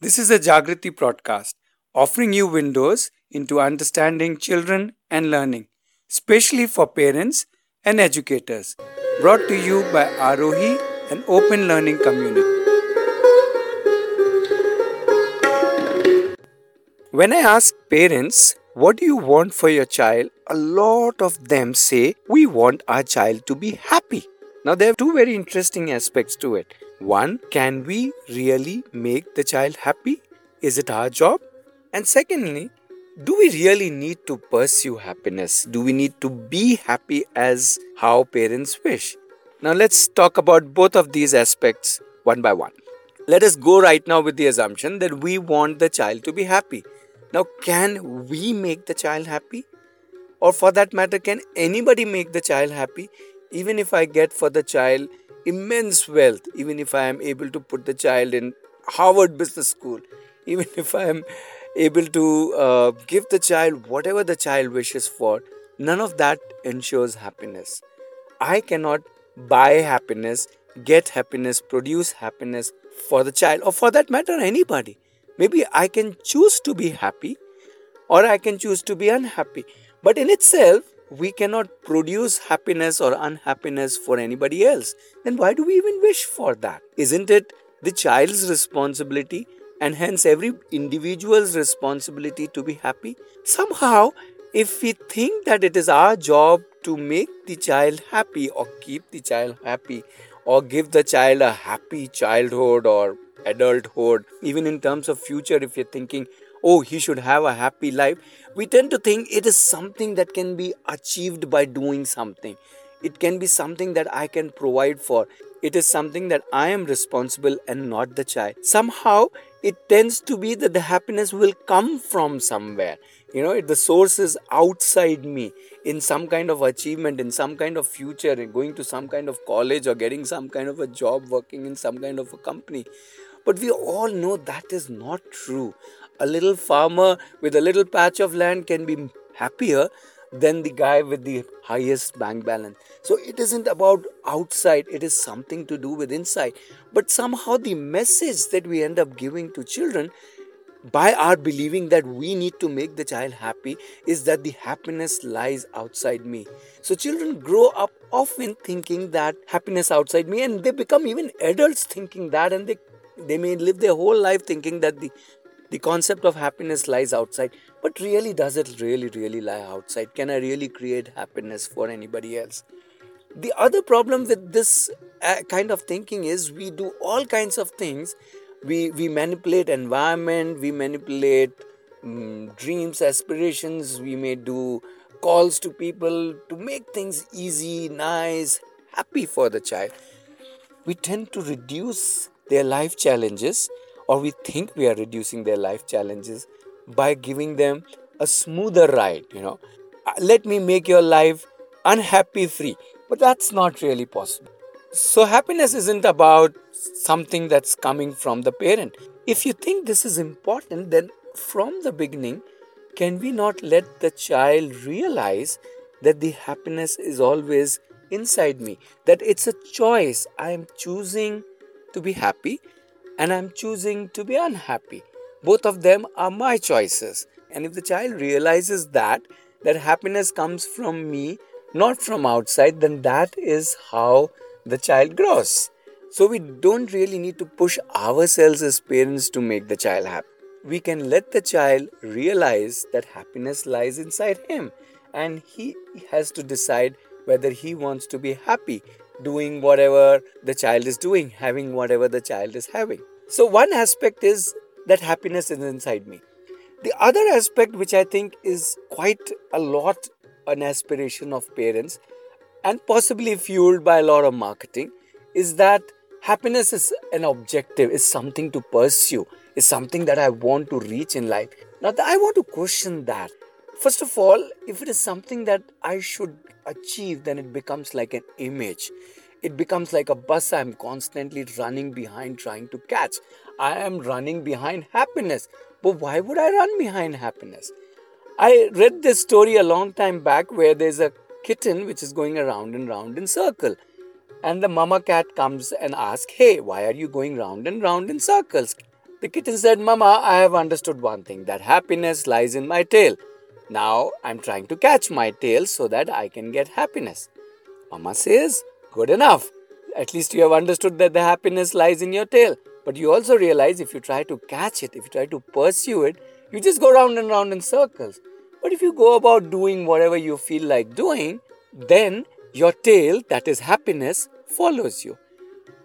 This is a Jagriti broadcast offering you windows into understanding children and learning, especially for parents and educators. Brought to you by Arohi, an open learning community. When I ask parents, what do you want for your child? A lot of them say, we want our child to be happy. Now, there are two very interesting aspects to it. One, can we really make the child happy? Is it our job? And secondly, do we really need to pursue happiness? Do we need to be happy as how parents wish? Now, let's talk about both of these aspects one by one. Let us go right now with the assumption that we want the child to be happy. Now, can we make the child happy? Or for that matter, can anybody make the child happy? Even if I get for the child immense wealth, even if I am able to put the child in Harvard Business School, even if I am able to uh, give the child whatever the child wishes for, none of that ensures happiness. I cannot buy happiness, get happiness, produce happiness for the child, or for that matter, anybody. Maybe I can choose to be happy or I can choose to be unhappy. But in itself, we cannot produce happiness or unhappiness for anybody else, then why do we even wish for that? Isn't it the child's responsibility and hence every individual's responsibility to be happy? Somehow, if we think that it is our job to make the child happy or keep the child happy or give the child a happy childhood or adulthood, even in terms of future, if you're thinking, oh, he should have a happy life, we tend to think it is something that can be achieved by doing something. It can be something that I can provide for. It is something that I am responsible and not the child. Somehow, it tends to be that the happiness will come from somewhere. You know, the source is outside me in some kind of achievement, in some kind of future, in going to some kind of college or getting some kind of a job, working in some kind of a company. But we all know that is not true a little farmer with a little patch of land can be happier than the guy with the highest bank balance. So it isn't about outside, it is something to do with inside. But somehow the message that we end up giving to children by our believing that we need to make the child happy is that the happiness lies outside me. So children grow up often thinking that happiness outside me and they become even adults thinking that and they they may live their whole life thinking that the the concept of happiness lies outside but really does it really really lie outside? Can i really create happiness for anybody else? The other problem with this uh, kind of thinking is we do all kinds of things. We we manipulate environment we manipulate um, dreams aspirations we may do calls to people to make things easy nice happy for the child. We tend to reduce their life challenges or we think we are reducing their life challenges by giving them a smoother ride you know. Uh, let me make your life unhappy free. But that's not really possible. So happiness isn't about something that's coming from the parent. If you think this is important then from the beginning can we not let the child realize that the happiness is always inside me that it's a choice. I am choosing to be happy and I'm choosing to be unhappy. Both of them are my choices. And if the child realizes that, that happiness comes from me, not from outside, then that is how the child grows. So we don't really need to push ourselves as parents to make the child happy. We can let the child realize that happiness lies inside him and he has to decide whether he wants to be happy doing whatever the child is doing, having whatever the child is having. So, one aspect is that happiness is inside me. The other aspect, which I think is quite a lot an aspiration of parents and possibly fueled by a lot of marketing, is that happiness is an objective, is something to pursue, is something that I want to reach in life. Now, I want to question that. First of all, if it is something that I should achieve, then it becomes like an image. It becomes like a bus I'm constantly running behind trying to catch. I am running behind happiness. But why would I run behind happiness? I read this story a long time back where there's a kitten which is going around and round in circle. And the mama cat comes and asks, Hey, why are you going round and round in circles? The kitten said, Mama, I have understood one thing that happiness lies in my tail. Now I'm trying to catch my tail so that I can get happiness. Mama says, Good enough. At least you have understood that the happiness lies in your tail. But you also realize if you try to catch it, if you try to pursue it, you just go round and round in circles. But if you go about doing whatever you feel like doing, then your tail, that is happiness, follows you.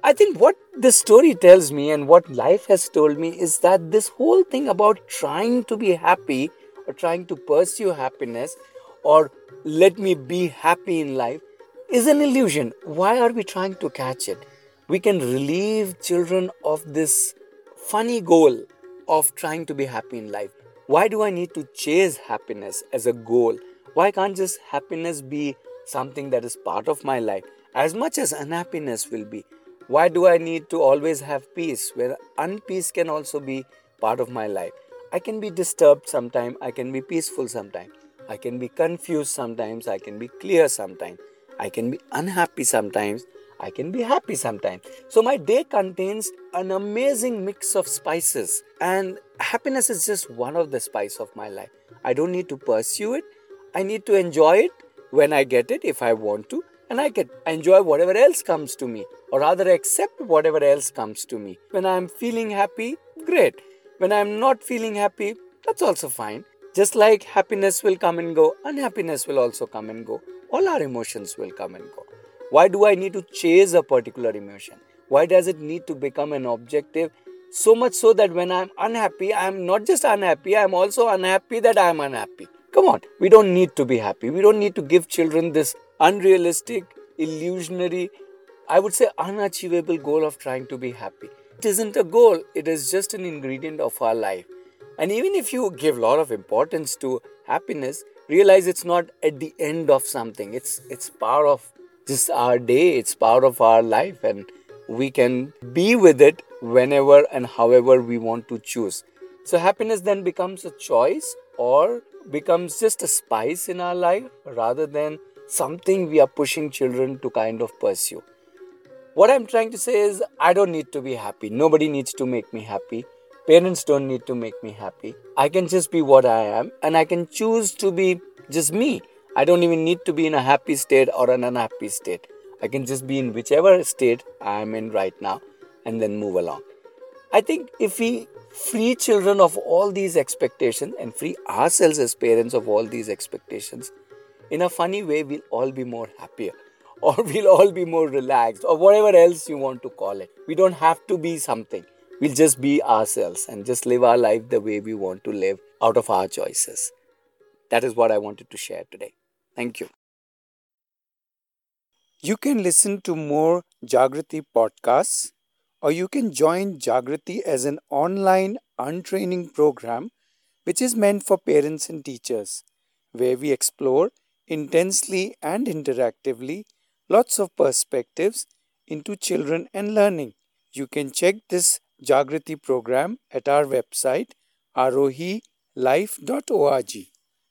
I think what this story tells me and what life has told me is that this whole thing about trying to be happy or trying to pursue happiness or let me be happy in life is an illusion. Why are we trying to catch it? We can relieve children of this funny goal of trying to be happy in life. Why do I need to chase happiness as a goal? Why can't just happiness be something that is part of my life as much as unhappiness will be? Why do I need to always have peace where unpeace can also be part of my life? I can be disturbed sometimes, I can be peaceful sometimes, I can be confused sometimes, I can be clear sometimes, I can be unhappy sometimes, I can be happy sometimes. So my day contains an amazing mix of spices, and happiness is just one of the spice of my life. I don't need to pursue it. I need to enjoy it when I get it if I want to, and I can enjoy whatever else comes to me, or rather accept whatever else comes to me. When I'm feeling happy, great. When I'm not feeling happy, that's also fine. Just like happiness will come and go, unhappiness will also come and go. All our emotions will come and go. Why do I need to chase a particular emotion? Why does it need to become an objective? So much so that when I'm unhappy, I'm not just unhappy, I'm also unhappy that I'm unhappy. Come on, we don't need to be happy. We don't need to give children this unrealistic, illusionary, I would say unachievable goal of trying to be happy. It isn't a goal, it is just an ingredient of our life. And even if you give a lot of importance to happiness, realize it's not at the end of something. It's it's part of just our day, it's part of our life and we can be with it whenever and however we want to choose. So happiness then becomes a choice or becomes just a spice in our life rather than something we are pushing children to kind of pursue. What I'm trying to say is, I don't need to be happy. Nobody needs to make me happy. Parents don't need to make me happy. I can just be what I am and I can choose to be just me. I don't even need to be in a happy state or an unhappy state. I can just be in whichever state I am in right now and then move along. I think if we free children of all these expectations and free ourselves as parents of all these expectations, in a funny way, we'll all be more happier or we'll all be more relaxed or whatever else you want to call it. We don't have to be something. We'll just be ourselves and just live our life the way we want to live out of our choices. That is what I wanted to share today. Thank you. You can listen to more Jagriti podcasts or you can join Jagriti as an online untraining program which is meant for parents and teachers where we explore intensely and interactively lots of perspectives into children and learning. You can check this Jagriti program at our website arohilife.org.